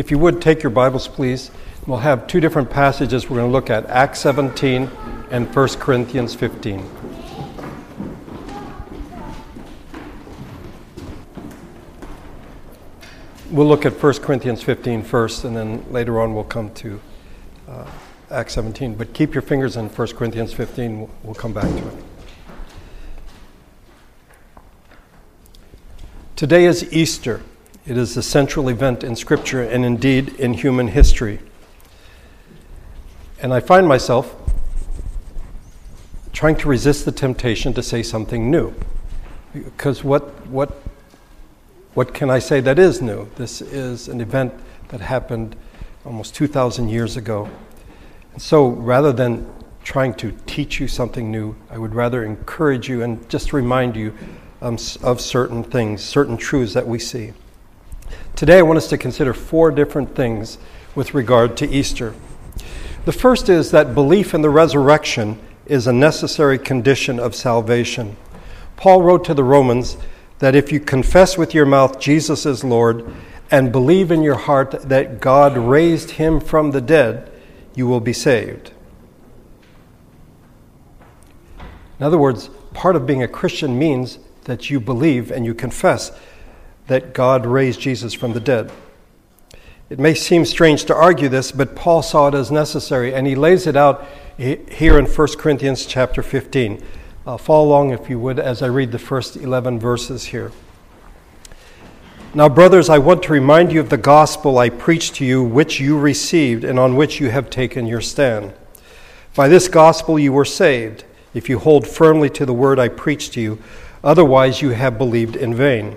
If you would take your Bibles, please. We'll have two different passages we're going to look at Acts 17 and 1 Corinthians 15. We'll look at 1 Corinthians 15 first, and then later on we'll come to uh, Acts 17. But keep your fingers in 1 Corinthians 15, we'll, we'll come back to it. Today is Easter. It is the central event in Scripture and indeed in human history. And I find myself trying to resist the temptation to say something new. Because what, what, what can I say that is new? This is an event that happened almost 2,000 years ago. And so rather than trying to teach you something new, I would rather encourage you and just remind you um, of certain things, certain truths that we see. Today, I want us to consider four different things with regard to Easter. The first is that belief in the resurrection is a necessary condition of salvation. Paul wrote to the Romans that if you confess with your mouth Jesus is Lord and believe in your heart that God raised him from the dead, you will be saved. In other words, part of being a Christian means that you believe and you confess that God raised Jesus from the dead. It may seem strange to argue this, but Paul saw it as necessary, and he lays it out here in 1 Corinthians chapter 15. Uh, follow along, if you would, as I read the first 11 verses here. Now, brothers, I want to remind you of the gospel I preached to you, which you received and on which you have taken your stand. By this gospel you were saved, if you hold firmly to the word I preached to you, otherwise you have believed in vain.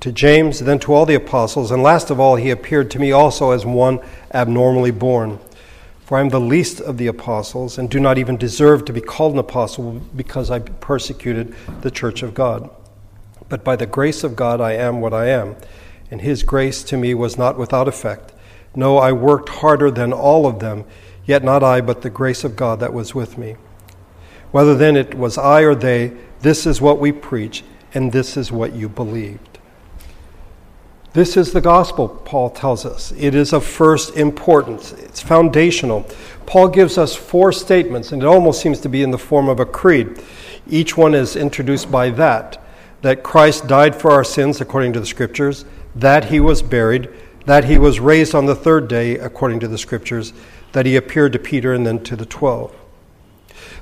to James, then to all the apostles, and last of all, he appeared to me also as one abnormally born. For I am the least of the apostles, and do not even deserve to be called an apostle because I persecuted the church of God. But by the grace of God, I am what I am, and his grace to me was not without effect. No, I worked harder than all of them, yet not I, but the grace of God that was with me. Whether then it was I or they, this is what we preach, and this is what you believed. This is the gospel, Paul tells us. It is of first importance, it's foundational. Paul gives us four statements, and it almost seems to be in the form of a creed. Each one is introduced by that that Christ died for our sins according to the scriptures, that he was buried, that he was raised on the third day according to the scriptures, that he appeared to Peter and then to the twelve.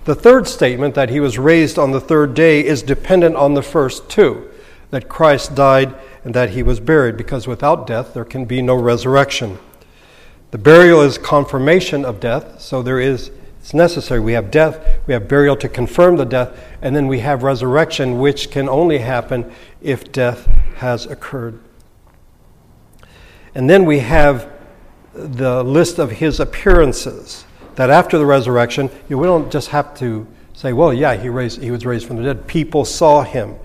The third statement, that he was raised on the third day, is dependent on the first two that Christ died and that he was buried, because without death there can be no resurrection. The burial is confirmation of death, so there is it's necessary. We have death, we have burial to confirm the death, and then we have resurrection, which can only happen if death has occurred. And then we have the list of his appearances. That after the resurrection, you know, we don't just have to say, well, yeah, he, raised, he was raised from the dead. People saw him.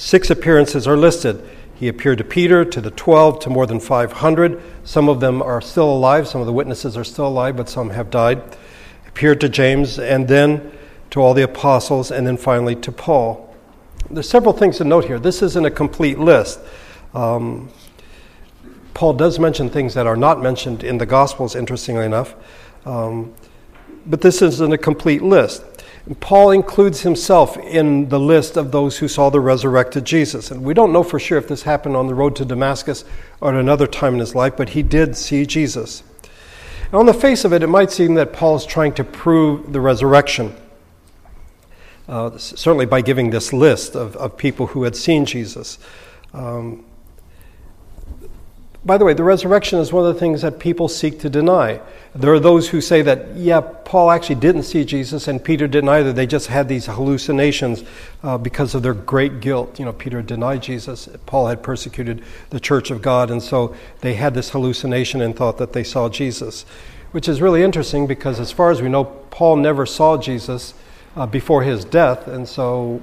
Six appearances are listed. He appeared to Peter, to the 12, to more than 500. Some of them are still alive. Some of the witnesses are still alive, but some have died. Appeared to James, and then to all the apostles, and then finally to Paul. There's several things to note here. This isn't a complete list. Um, Paul does mention things that are not mentioned in the Gospels, interestingly enough. Um, but this isn't a complete list. Paul includes himself in the list of those who saw the resurrected Jesus. And we don't know for sure if this happened on the road to Damascus or at another time in his life, but he did see Jesus. And on the face of it, it might seem that Paul is trying to prove the resurrection, uh, certainly by giving this list of, of people who had seen Jesus. Um, by the way, the resurrection is one of the things that people seek to deny. There are those who say that, yeah, Paul actually didn't see Jesus and Peter didn't either. They just had these hallucinations uh, because of their great guilt. You know, Peter denied Jesus, Paul had persecuted the church of God, and so they had this hallucination and thought that they saw Jesus. which is really interesting because, as far as we know, Paul never saw Jesus uh, before his death, and so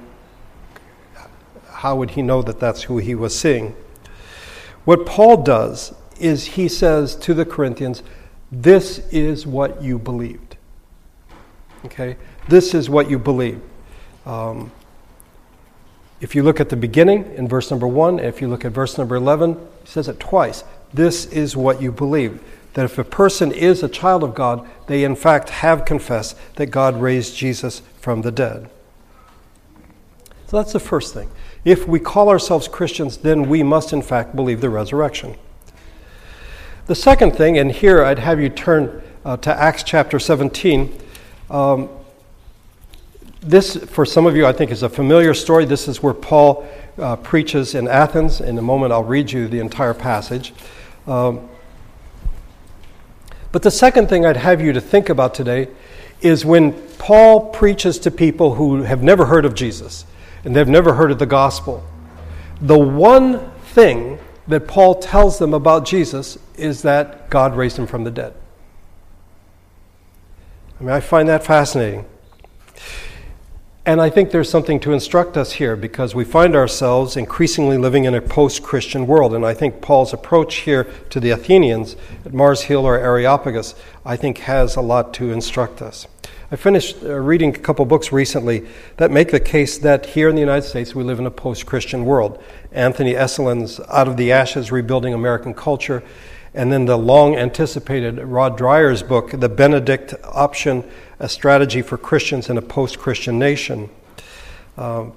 how would he know that that's who he was seeing? What Paul does is he says to the Corinthians, This is what you believed. Okay? This is what you believe. Um, if you look at the beginning in verse number 1, if you look at verse number 11, he says it twice. This is what you believe. That if a person is a child of God, they in fact have confessed that God raised Jesus from the dead. So that's the first thing. If we call ourselves Christians, then we must in fact believe the resurrection. The second thing, and here I'd have you turn uh, to Acts chapter 17. Um, this, for some of you, I think is a familiar story. This is where Paul uh, preaches in Athens. In a moment, I'll read you the entire passage. Um, but the second thing I'd have you to think about today is when Paul preaches to people who have never heard of Jesus and they've never heard of the gospel. The one thing that Paul tells them about Jesus is that God raised him from the dead. I mean, I find that fascinating. And I think there's something to instruct us here because we find ourselves increasingly living in a post Christian world. And I think Paul's approach here to the Athenians at Mars Hill or Areopagus, I think, has a lot to instruct us. I finished uh, reading a couple books recently that make the case that here in the United States we live in a post Christian world. Anthony Esolen's Out of the Ashes Rebuilding American Culture, and then the long anticipated Rod Dreher's book, The Benedict Option a strategy for Christians in a post Christian nation. Um,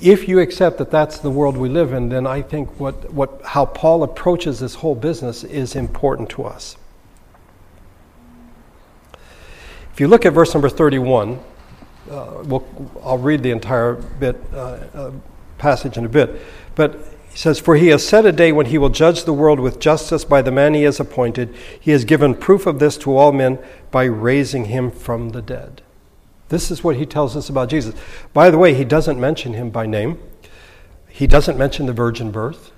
if you accept that that's the world we live in, then I think what, what, how Paul approaches this whole business is important to us. If you look at verse number 31, uh, we'll, I'll read the entire bit, uh, uh, passage in a bit, but he says, For he has set a day when he will judge the world with justice by the man he has appointed. He has given proof of this to all men by raising him from the dead. This is what he tells us about Jesus. By the way, he doesn't mention him by name, he doesn't mention the virgin birth.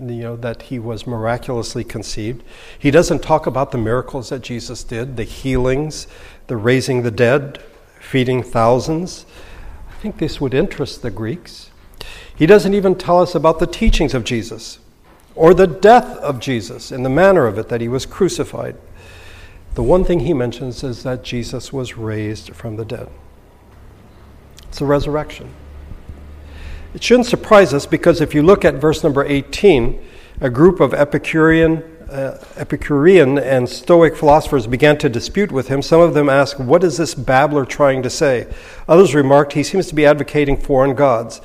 You know, that he was miraculously conceived. He doesn't talk about the miracles that Jesus did, the healings, the raising the dead, feeding thousands. I think this would interest the Greeks. He doesn't even tell us about the teachings of Jesus or the death of Jesus and the manner of it, that he was crucified. The one thing he mentions is that Jesus was raised from the dead. It's a resurrection. It shouldn't surprise us because if you look at verse number 18, a group of Epicurean, uh, Epicurean and Stoic philosophers began to dispute with him. Some of them asked, What is this babbler trying to say? Others remarked, He seems to be advocating foreign gods.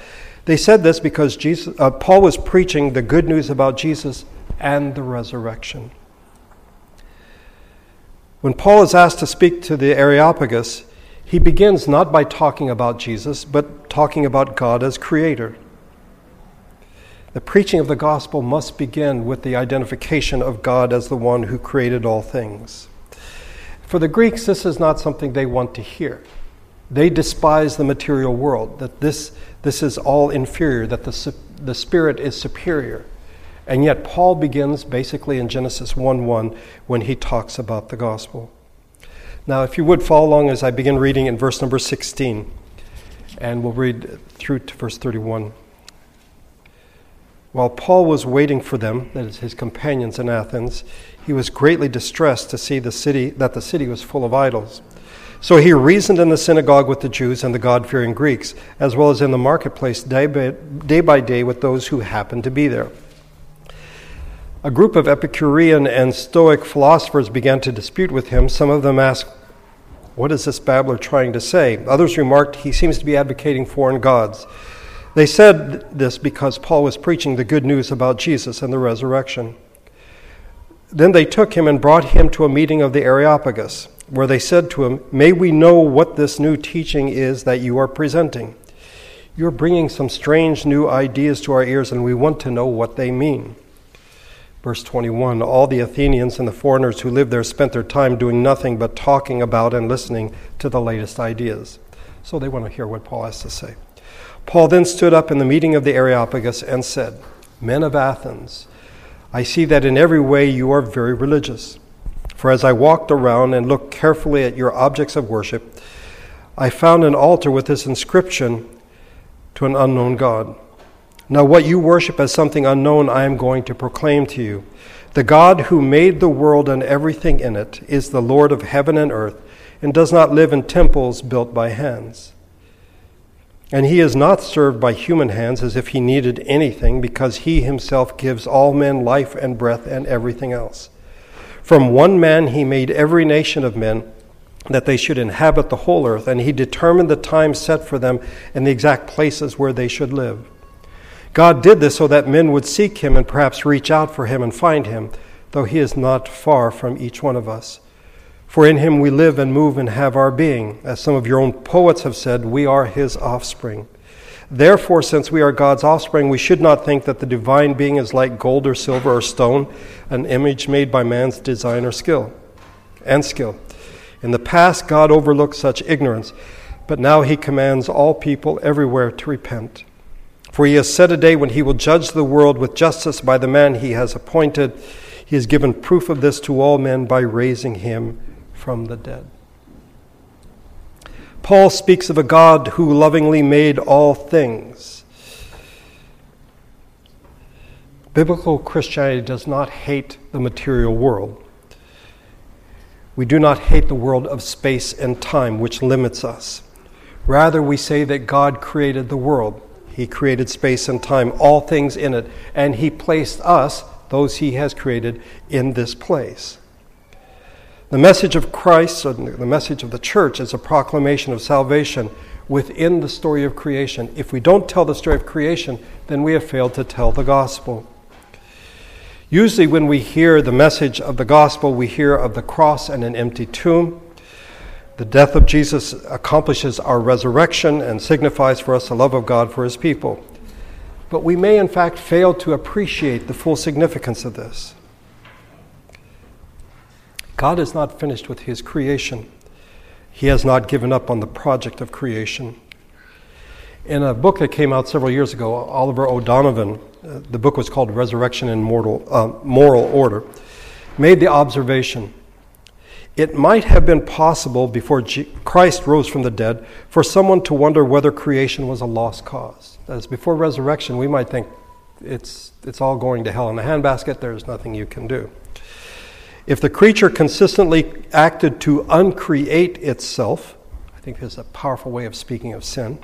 They said this because Jesus, uh, Paul was preaching the good news about Jesus and the resurrection. When Paul is asked to speak to the Areopagus, he begins not by talking about Jesus, but talking about God as creator. The preaching of the gospel must begin with the identification of God as the one who created all things. For the Greeks, this is not something they want to hear. They despise the material world, that this, this is all inferior, that the, the spirit is superior. And yet, Paul begins basically in Genesis 1 1 when he talks about the gospel. Now, if you would follow along as I begin reading in verse number 16, and we'll read through to verse 31. While Paul was waiting for them, that is his companions in Athens, he was greatly distressed to see the city that the city was full of idols. So he reasoned in the synagogue with the Jews and the God fearing Greeks, as well as in the marketplace day by, day by day with those who happened to be there. A group of Epicurean and Stoic philosophers began to dispute with him. Some of them asked, What is this babbler trying to say? Others remarked, He seems to be advocating foreign gods. They said this because Paul was preaching the good news about Jesus and the resurrection. Then they took him and brought him to a meeting of the Areopagus where they said to him, May we know what this new teaching is that you are presenting. You're bringing some strange new ideas to our ears, and we want to know what they mean. Verse 21 All the Athenians and the foreigners who lived there spent their time doing nothing but talking about and listening to the latest ideas. So they want to hear what Paul has to say. Paul then stood up in the meeting of the Areopagus and said, Men of Athens, I see that in every way you are very religious. For as I walked around and looked carefully at your objects of worship, I found an altar with this inscription to an unknown God. Now, what you worship as something unknown, I am going to proclaim to you. The God who made the world and everything in it is the Lord of heaven and earth, and does not live in temples built by hands. And he is not served by human hands as if he needed anything, because he himself gives all men life and breath and everything else. From one man he made every nation of men that they should inhabit the whole earth, and he determined the time set for them and the exact places where they should live. God did this so that men would seek him and perhaps reach out for him and find him, though he is not far from each one of us. For in him we live and move and have our being. As some of your own poets have said, we are his offspring. Therefore, since we are God's offspring, we should not think that the divine being is like gold or silver or stone, an image made by man's design or skill and skill. In the past, God overlooked such ignorance, but now he commands all people everywhere to repent. For he has set a day when he will judge the world with justice by the man he has appointed. He has given proof of this to all men by raising him from the dead. Paul speaks of a God who lovingly made all things. Biblical Christianity does not hate the material world. We do not hate the world of space and time, which limits us. Rather, we say that God created the world. He created space and time, all things in it, and He placed us, those He has created, in this place. The message of Christ, the message of the church, is a proclamation of salvation within the story of creation. If we don't tell the story of creation, then we have failed to tell the gospel. Usually, when we hear the message of the gospel, we hear of the cross and an empty tomb. The death of Jesus accomplishes our resurrection and signifies for us the love of God for his people. But we may, in fact, fail to appreciate the full significance of this. God is not finished with his creation. He has not given up on the project of creation. In a book that came out several years ago, Oliver O'Donovan, uh, the book was called Resurrection in Mortal, uh, Moral Order, made the observation it might have been possible before G- Christ rose from the dead for someone to wonder whether creation was a lost cause. As before resurrection, we might think it's, it's all going to hell in a handbasket, there's nothing you can do. If the creature consistently acted to uncreate itself, I think there's a powerful way of speaking of sin,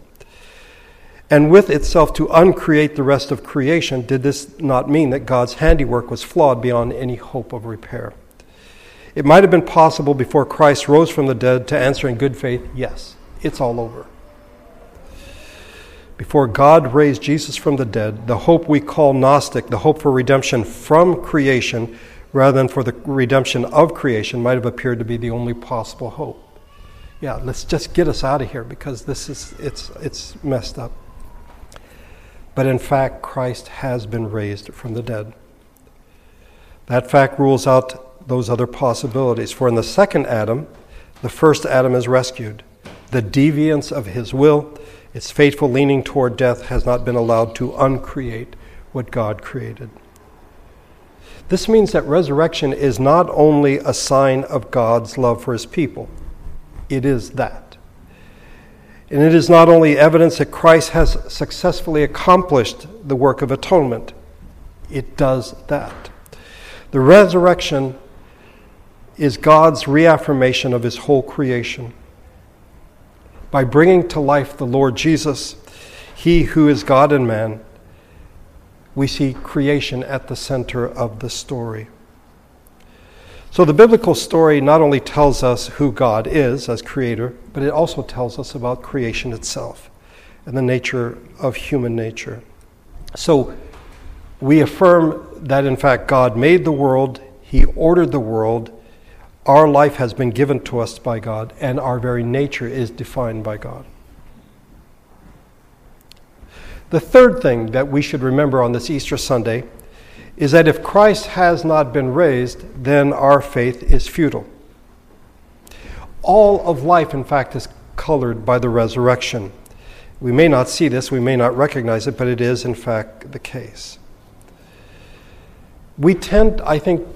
and with itself to uncreate the rest of creation, did this not mean that God's handiwork was flawed beyond any hope of repair? It might have been possible before Christ rose from the dead to answer in good faith, yes, it's all over. Before God raised Jesus from the dead, the hope we call Gnostic, the hope for redemption from creation, rather than for the redemption of creation might have appeared to be the only possible hope. Yeah, let's just get us out of here because this is it's it's messed up. But in fact, Christ has been raised from the dead. That fact rules out those other possibilities. For in the second Adam, the first Adam is rescued. The deviance of his will, its faithful leaning toward death, has not been allowed to uncreate what God created. This means that resurrection is not only a sign of God's love for his people, it is that. And it is not only evidence that Christ has successfully accomplished the work of atonement, it does that. The resurrection is God's reaffirmation of his whole creation. By bringing to life the Lord Jesus, he who is God and man, we see creation at the center of the story. So the biblical story not only tells us who God is as creator, but it also tells us about creation itself and the nature of human nature. So we affirm that in fact God made the world, He ordered the world, our life has been given to us by God, and our very nature is defined by God. The third thing that we should remember on this Easter Sunday is that if Christ has not been raised, then our faith is futile. All of life, in fact, is colored by the resurrection. We may not see this, we may not recognize it, but it is, in fact, the case. We tend, I think,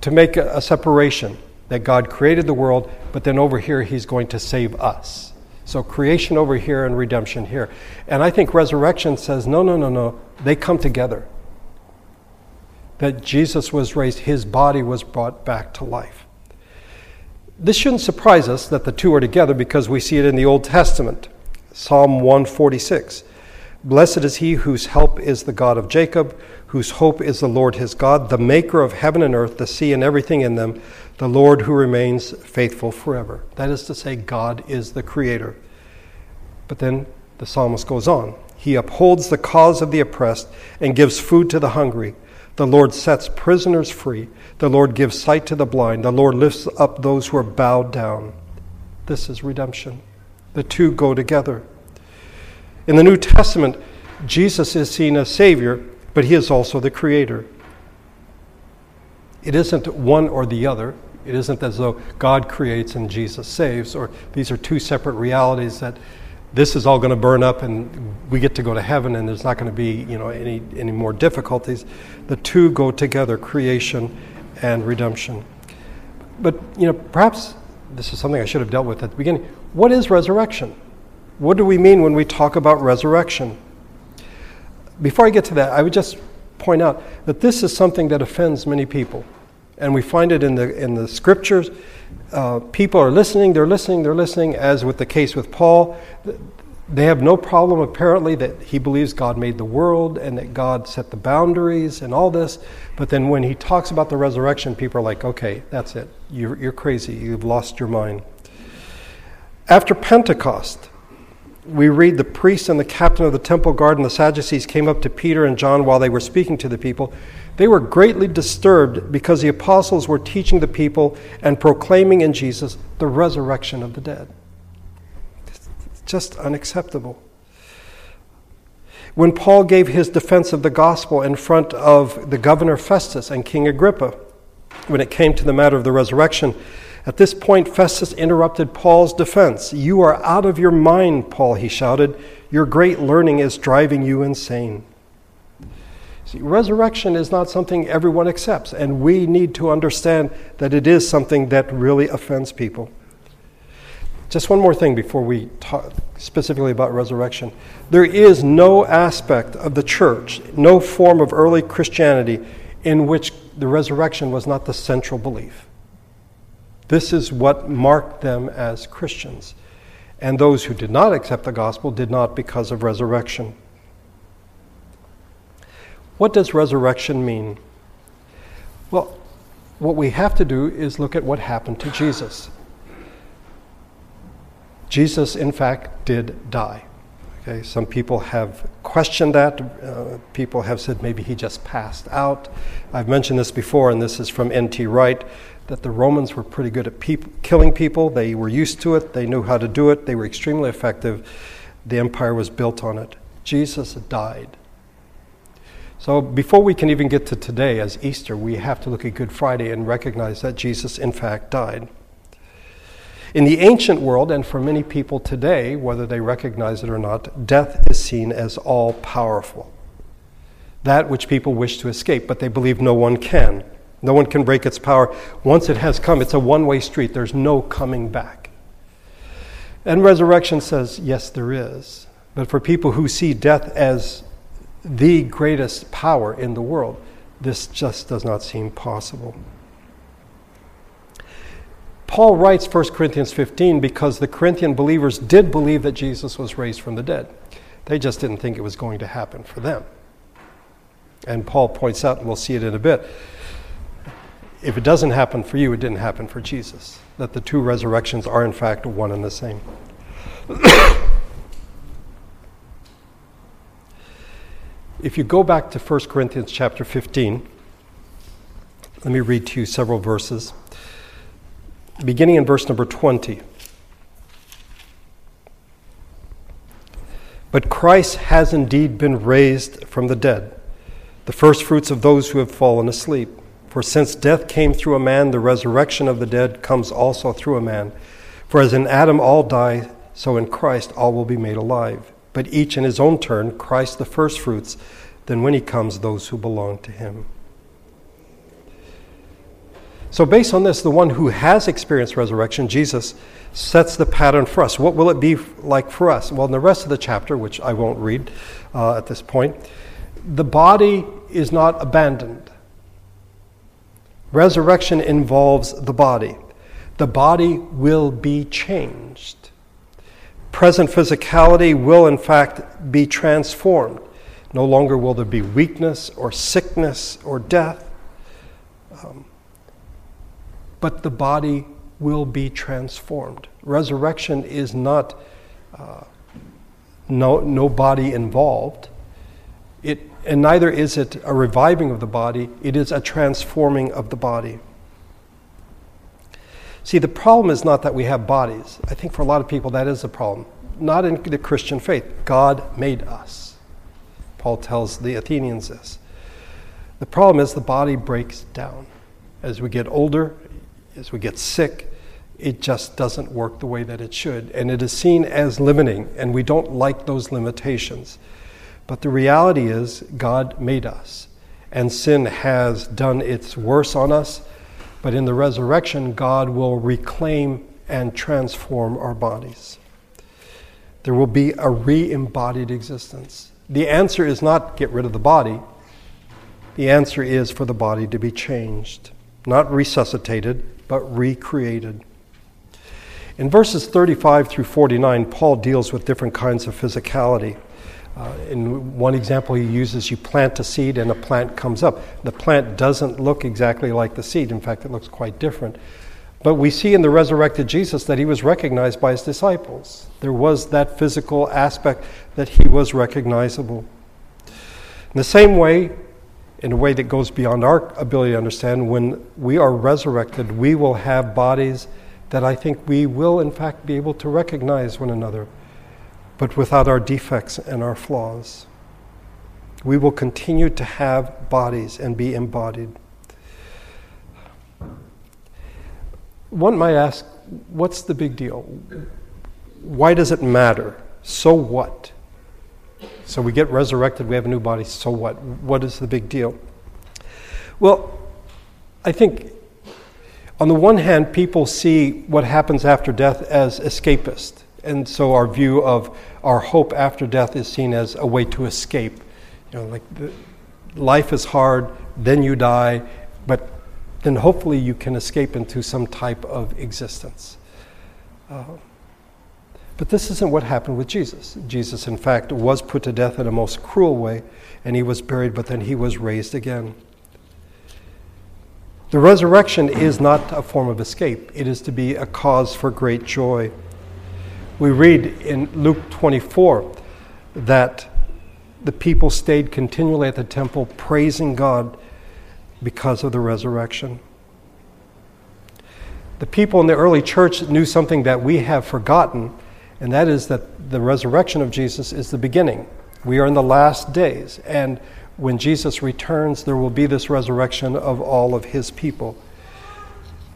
to make a separation that God created the world, but then over here he's going to save us. So creation over here and redemption here. And I think resurrection says no, no, no, no. They come together. That Jesus was raised, his body was brought back to life. This shouldn't surprise us that the two are together because we see it in the Old Testament. Psalm 146. Blessed is he whose help is the God of Jacob, whose hope is the Lord his God, the maker of heaven and earth, the sea and everything in them, the Lord who remains faithful forever. That is to say, God is the creator. But then the psalmist goes on He upholds the cause of the oppressed and gives food to the hungry. The Lord sets prisoners free. The Lord gives sight to the blind. The Lord lifts up those who are bowed down. This is redemption. The two go together. In the New Testament, Jesus is seen as Savior, but He is also the Creator. It isn't one or the other. It isn't as though God creates and Jesus saves, or these are two separate realities that this is all going to burn up and we get to go to heaven and there's not going to be you know any, any more difficulties. The two go together, creation and redemption. But you know, perhaps this is something I should have dealt with at the beginning. What is resurrection? What do we mean when we talk about resurrection? Before I get to that, I would just point out that this is something that offends many people. And we find it in the, in the scriptures. Uh, people are listening, they're listening, they're listening, as with the case with Paul. They have no problem, apparently, that he believes God made the world and that God set the boundaries and all this. But then when he talks about the resurrection, people are like, okay, that's it. You're, you're crazy. You've lost your mind. After Pentecost, we read the priest and the captain of the temple guard and the Sadducees came up to Peter and John while they were speaking to the people. They were greatly disturbed because the apostles were teaching the people and proclaiming in Jesus the resurrection of the dead. It's just unacceptable. When Paul gave his defense of the gospel in front of the governor Festus and King Agrippa, when it came to the matter of the resurrection, at this point, Festus interrupted Paul's defense. You are out of your mind, Paul, he shouted. Your great learning is driving you insane. See, resurrection is not something everyone accepts, and we need to understand that it is something that really offends people. Just one more thing before we talk specifically about resurrection. There is no aspect of the church, no form of early Christianity in which the resurrection was not the central belief. This is what marked them as Christians. And those who did not accept the gospel did not because of resurrection. What does resurrection mean? Well, what we have to do is look at what happened to Jesus. Jesus, in fact, did die. Okay, some people have questioned that. Uh, people have said maybe he just passed out. I've mentioned this before, and this is from N.T. Wright that the Romans were pretty good at killing people. They were used to it, they knew how to do it, they were extremely effective. The empire was built on it. Jesus died. So before we can even get to today as Easter, we have to look at Good Friday and recognize that Jesus, in fact, died. In the ancient world, and for many people today, whether they recognize it or not, death is seen as all powerful. That which people wish to escape, but they believe no one can. No one can break its power. Once it has come, it's a one way street. There's no coming back. And resurrection says, yes, there is. But for people who see death as the greatest power in the world, this just does not seem possible. Paul writes 1 Corinthians 15 because the Corinthian believers did believe that Jesus was raised from the dead. They just didn't think it was going to happen for them. And Paul points out, and we'll see it in a bit, if it doesn't happen for you, it didn't happen for Jesus. That the two resurrections are, in fact, one and the same. if you go back to 1 Corinthians chapter 15, let me read to you several verses. Beginning in verse number 20. But Christ has indeed been raised from the dead, the firstfruits of those who have fallen asleep. For since death came through a man, the resurrection of the dead comes also through a man. For as in Adam all die, so in Christ all will be made alive. But each in his own turn, Christ the firstfruits, then when he comes, those who belong to him. So, based on this, the one who has experienced resurrection, Jesus, sets the pattern for us. What will it be like for us? Well, in the rest of the chapter, which I won't read uh, at this point, the body is not abandoned. Resurrection involves the body. The body will be changed. Present physicality will, in fact, be transformed. No longer will there be weakness or sickness or death. Um, but the body will be transformed. Resurrection is not uh, no, no body involved. It, and neither is it a reviving of the body, it is a transforming of the body. See, the problem is not that we have bodies. I think for a lot of people that is a problem. Not in the Christian faith. God made us. Paul tells the Athenians this. The problem is the body breaks down. As we get older, as we get sick, it just doesn't work the way that it should. And it is seen as limiting, and we don't like those limitations. But the reality is, God made us, and sin has done its worst on us. But in the resurrection, God will reclaim and transform our bodies. There will be a re embodied existence. The answer is not get rid of the body, the answer is for the body to be changed, not resuscitated, but recreated. In verses 35 through 49, Paul deals with different kinds of physicality. Uh, in one example, he uses you plant a seed and a plant comes up. The plant doesn't look exactly like the seed. In fact, it looks quite different. But we see in the resurrected Jesus that he was recognized by his disciples. There was that physical aspect that he was recognizable. In the same way, in a way that goes beyond our ability to understand, when we are resurrected, we will have bodies that I think we will, in fact, be able to recognize one another but without our defects and our flaws. We will continue to have bodies and be embodied. One might ask, what's the big deal? Why does it matter? So what? So we get resurrected, we have a new body, so what? What is the big deal? Well, I think on the one hand, people see what happens after death as escapist. And so our view of our hope after death is seen as a way to escape. You know, like the, life is hard, then you die, but then hopefully you can escape into some type of existence. Uh, but this isn't what happened with Jesus. Jesus, in fact, was put to death in a most cruel way, and he was buried, but then he was raised again. The resurrection is not a form of escape, it is to be a cause for great joy. We read in Luke 24 that the people stayed continually at the temple praising God because of the resurrection. The people in the early church knew something that we have forgotten, and that is that the resurrection of Jesus is the beginning. We are in the last days, and when Jesus returns, there will be this resurrection of all of his people.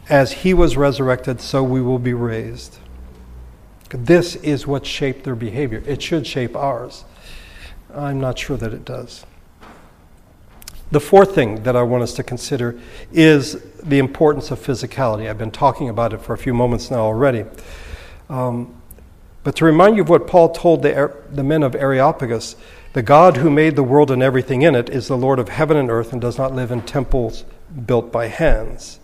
As he was resurrected, so we will be raised. This is what shaped their behavior. It should shape ours. I'm not sure that it does. The fourth thing that I want us to consider is the importance of physicality. I've been talking about it for a few moments now already. Um, but to remind you of what Paul told the, the men of Areopagus, the God who made the world and everything in it is the Lord of heaven and earth and does not live in temples built by hands.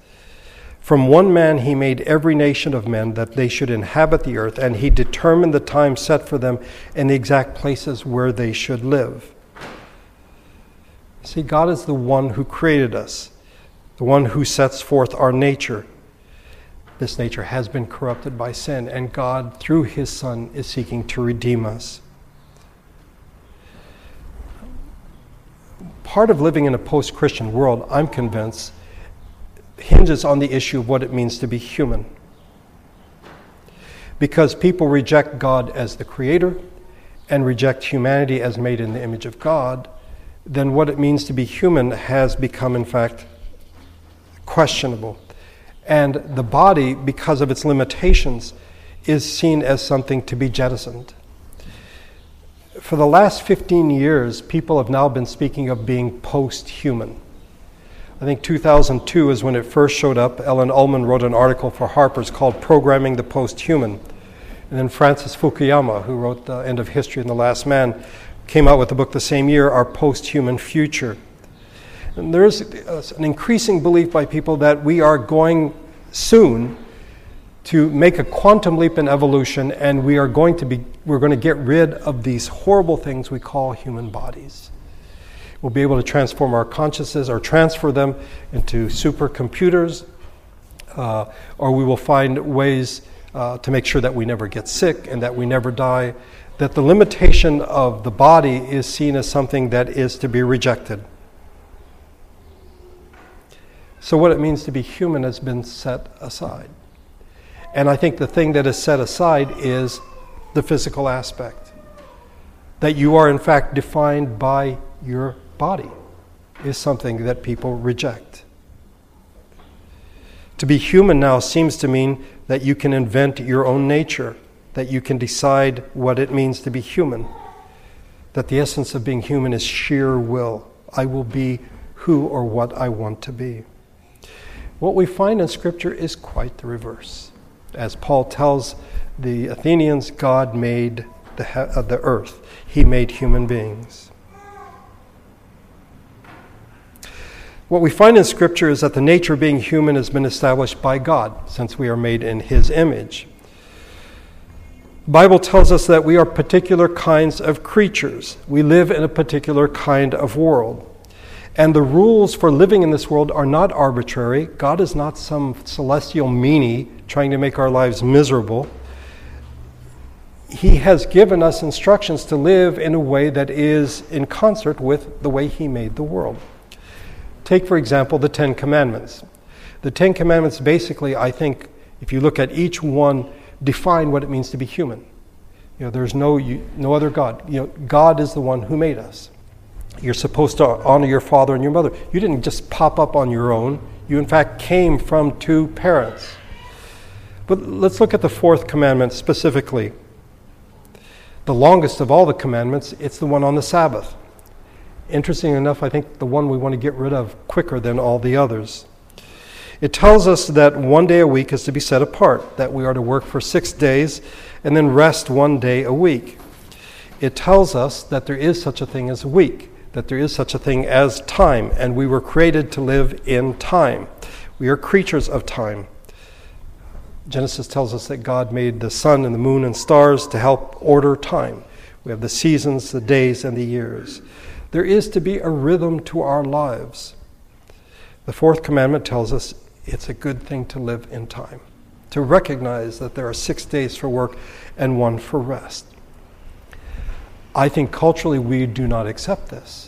From one man he made every nation of men that they should inhabit the earth, and he determined the time set for them and the exact places where they should live. See, God is the one who created us, the one who sets forth our nature. This nature has been corrupted by sin, and God, through his Son, is seeking to redeem us. Part of living in a post Christian world, I'm convinced, hinges on the issue of what it means to be human. Because people reject God as the creator and reject humanity as made in the image of God, then what it means to be human has become, in fact, questionable. And the body, because of its limitations, is seen as something to be jettisoned. For the last 15 years, people have now been speaking of being post human I think 2002 is when it first showed up. Ellen Ullman wrote an article for Harper's called Programming the Post Human. And then Francis Fukuyama, who wrote The End of History and The Last Man, came out with a book the same year, Our Post Human Future. And there's an increasing belief by people that we are going soon to make a quantum leap in evolution and we are going to be we're going to get rid of these horrible things we call human bodies. We'll be able to transform our consciousness or transfer them into supercomputers uh, or we will find ways uh, to make sure that we never get sick and that we never die that the limitation of the body is seen as something that is to be rejected so what it means to be human has been set aside and I think the thing that is set aside is the physical aspect. That you are, in fact, defined by your body is something that people reject. To be human now seems to mean that you can invent your own nature, that you can decide what it means to be human, that the essence of being human is sheer will. I will be who or what I want to be. What we find in Scripture is quite the reverse as Paul tells the Athenians, God made the, uh, the earth, He made human beings. What we find in Scripture is that the nature of being human has been established by God, since we are made in His image. The Bible tells us that we are particular kinds of creatures. We live in a particular kind of world. And the rules for living in this world are not arbitrary. God is not some celestial meanie trying to make our lives miserable. He has given us instructions to live in a way that is in concert with the way He made the world. Take, for example, the Ten Commandments. The Ten Commandments basically, I think, if you look at each one, define what it means to be human. You know, there's no, no other God. You know, God is the one who made us. You're supposed to honor your father and your mother. You didn't just pop up on your own. You, in fact, came from two parents. But let's look at the fourth commandment specifically. The longest of all the commandments, it's the one on the Sabbath. Interesting enough, I think the one we want to get rid of quicker than all the others. It tells us that one day a week is to be set apart, that we are to work for six days and then rest one day a week. It tells us that there is such a thing as a week that there is such a thing as time, and we were created to live in time. We are creatures of time. Genesis tells us that God made the sun and the moon and stars to help order time. We have the seasons, the days, and the years. There is to be a rhythm to our lives. The fourth commandment tells us it's a good thing to live in time, to recognize that there are six days for work and one for rest. I think culturally we do not accept this.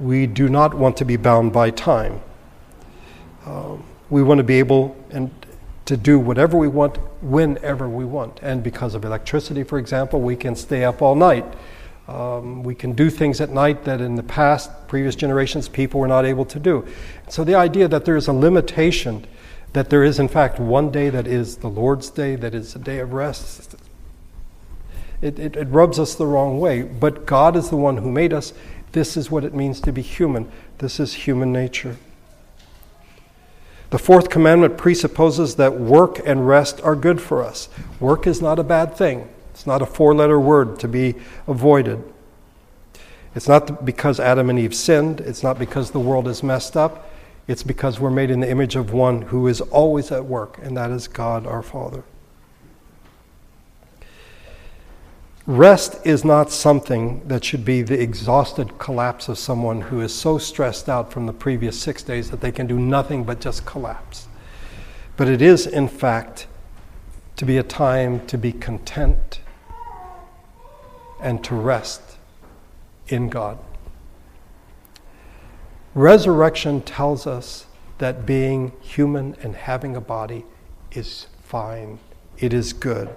We do not want to be bound by time. Um, we want to be able and to do whatever we want whenever we want. And because of electricity, for example, we can stay up all night. Um, we can do things at night that in the past, previous generations, people were not able to do. So the idea that there is a limitation, that there is in fact one day that is the Lord's day, that is a day of rest, it, it, it rubs us the wrong way. But God is the one who made us. This is what it means to be human. This is human nature. The fourth commandment presupposes that work and rest are good for us. Work is not a bad thing, it's not a four letter word to be avoided. It's not because Adam and Eve sinned, it's not because the world is messed up. It's because we're made in the image of one who is always at work, and that is God our Father. Rest is not something that should be the exhausted collapse of someone who is so stressed out from the previous six days that they can do nothing but just collapse. But it is, in fact, to be a time to be content and to rest in God. Resurrection tells us that being human and having a body is fine, it is good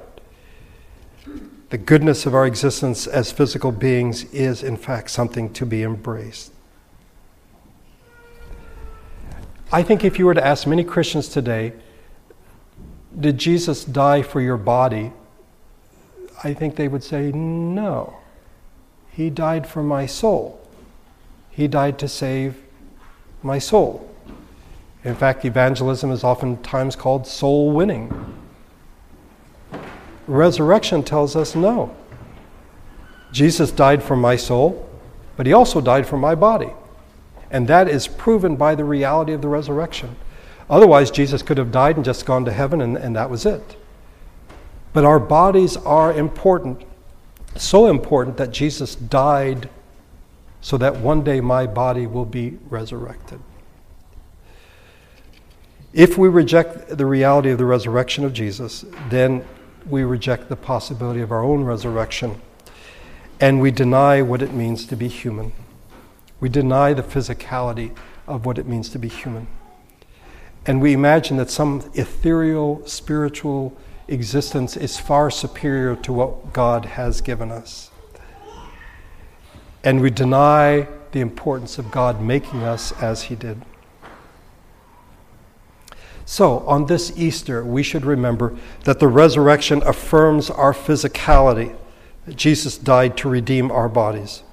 the goodness of our existence as physical beings is, in fact, something to be embraced. I think if you were to ask many Christians today, did Jesus die for your body? I think they would say, no. He died for my soul. He died to save my soul. In fact, evangelism is oftentimes called soul winning. Resurrection tells us no. Jesus died for my soul, but he also died for my body. And that is proven by the reality of the resurrection. Otherwise, Jesus could have died and just gone to heaven, and, and that was it. But our bodies are important, so important that Jesus died so that one day my body will be resurrected. If we reject the reality of the resurrection of Jesus, then we reject the possibility of our own resurrection and we deny what it means to be human. We deny the physicality of what it means to be human. And we imagine that some ethereal, spiritual existence is far superior to what God has given us. And we deny the importance of God making us as He did. So, on this Easter, we should remember that the resurrection affirms our physicality, Jesus died to redeem our bodies.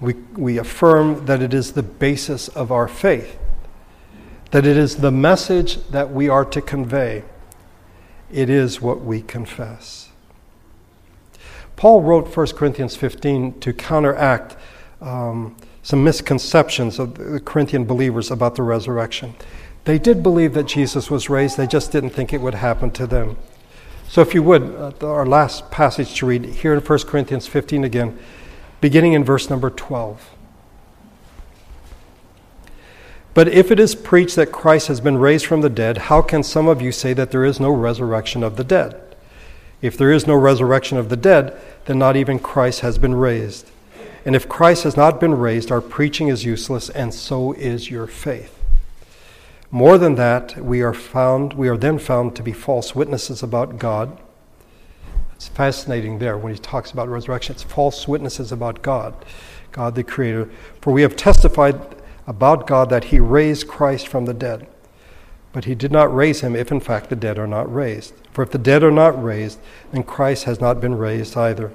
We, we affirm that it is the basis of our faith, that it is the message that we are to convey. It is what we confess. Paul wrote 1 Corinthians 15 to counteract um, some misconceptions of the Corinthian believers about the resurrection. They did believe that Jesus was raised, they just didn't think it would happen to them. So, if you would, uh, our last passage to read here in 1 Corinthians 15 again, beginning in verse number 12. But if it is preached that Christ has been raised from the dead, how can some of you say that there is no resurrection of the dead? If there is no resurrection of the dead, then not even Christ has been raised. And if Christ has not been raised, our preaching is useless, and so is your faith. More than that, we are found we are then found to be false witnesses about God. It's fascinating there when he talks about resurrection. It's false witnesses about God, God the Creator. For we have testified about God that he raised Christ from the dead. But he did not raise him if in fact the dead are not raised. For if the dead are not raised, then Christ has not been raised either.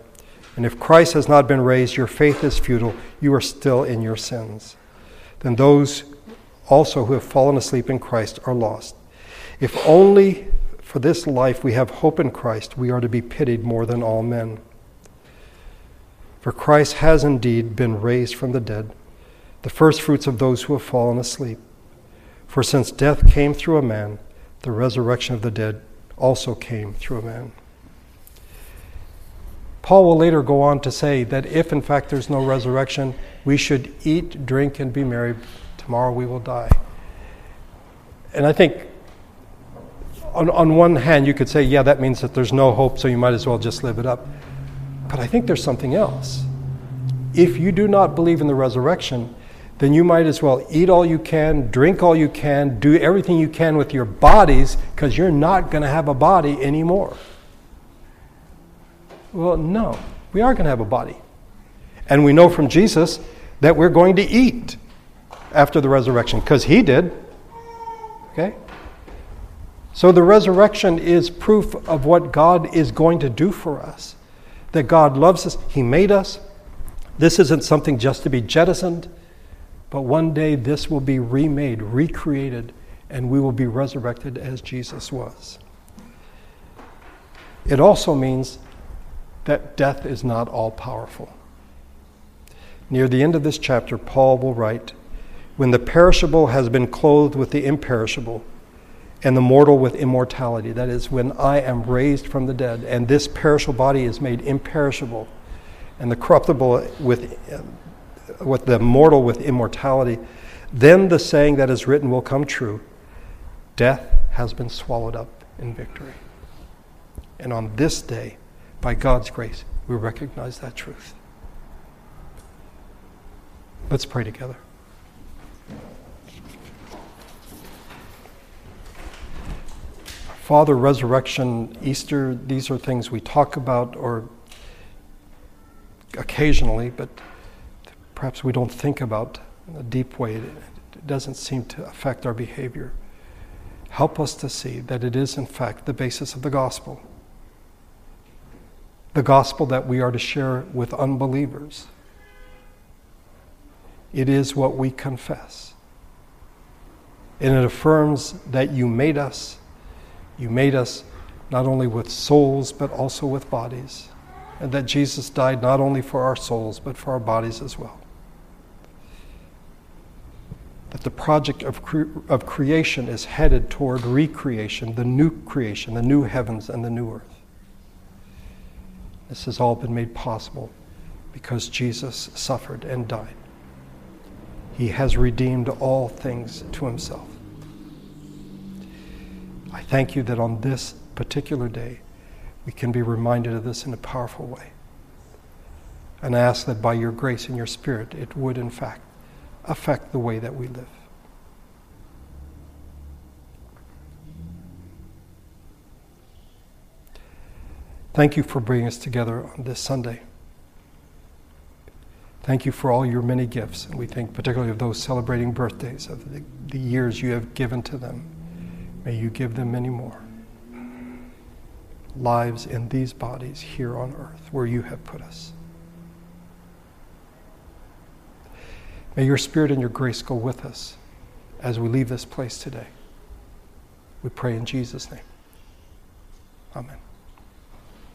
And if Christ has not been raised, your faith is futile. You are still in your sins. Then those also who have fallen asleep in Christ are lost. If only for this life we have hope in Christ, we are to be pitied more than all men. For Christ has indeed been raised from the dead, the firstfruits of those who have fallen asleep. For since death came through a man, the resurrection of the dead also came through a man. Paul will later go on to say that if in fact there's no resurrection, we should eat, drink, and be merry Tomorrow we will die. And I think, on, on one hand, you could say, yeah, that means that there's no hope, so you might as well just live it up. But I think there's something else. If you do not believe in the resurrection, then you might as well eat all you can, drink all you can, do everything you can with your bodies, because you're not going to have a body anymore. Well, no, we are going to have a body. And we know from Jesus that we're going to eat after the resurrection because he did. Okay? So the resurrection is proof of what God is going to do for us. That God loves us, He made us. This isn't something just to be jettisoned, but one day this will be remade, recreated, and we will be resurrected as Jesus was. It also means that death is not all powerful. Near the end of this chapter, Paul will write, when the perishable has been clothed with the imperishable, and the mortal with immortality. That is, when I am raised from the dead, and this perishable body is made imperishable, and the corruptible with, with the mortal with immortality, then the saying that is written will come true Death has been swallowed up in victory. And on this day, by God's grace, we recognize that truth. Let's pray together. Father, resurrection, Easter, these are things we talk about or occasionally, but perhaps we don't think about in a deep way. It doesn't seem to affect our behavior. Help us to see that it is, in fact, the basis of the gospel. The gospel that we are to share with unbelievers. It is what we confess. And it affirms that you made us. You made us not only with souls, but also with bodies. And that Jesus died not only for our souls, but for our bodies as well. That the project of, cre- of creation is headed toward recreation, the new creation, the new heavens and the new earth. This has all been made possible because Jesus suffered and died. He has redeemed all things to himself. I thank you that on this particular day, we can be reminded of this in a powerful way. And I ask that by your grace and your spirit, it would, in fact, affect the way that we live. Thank you for bringing us together on this Sunday. Thank you for all your many gifts, and we think particularly of those celebrating birthdays, of the, the years you have given to them. May you give them many more lives in these bodies here on earth where you have put us. May your spirit and your grace go with us as we leave this place today. We pray in Jesus' name. Amen.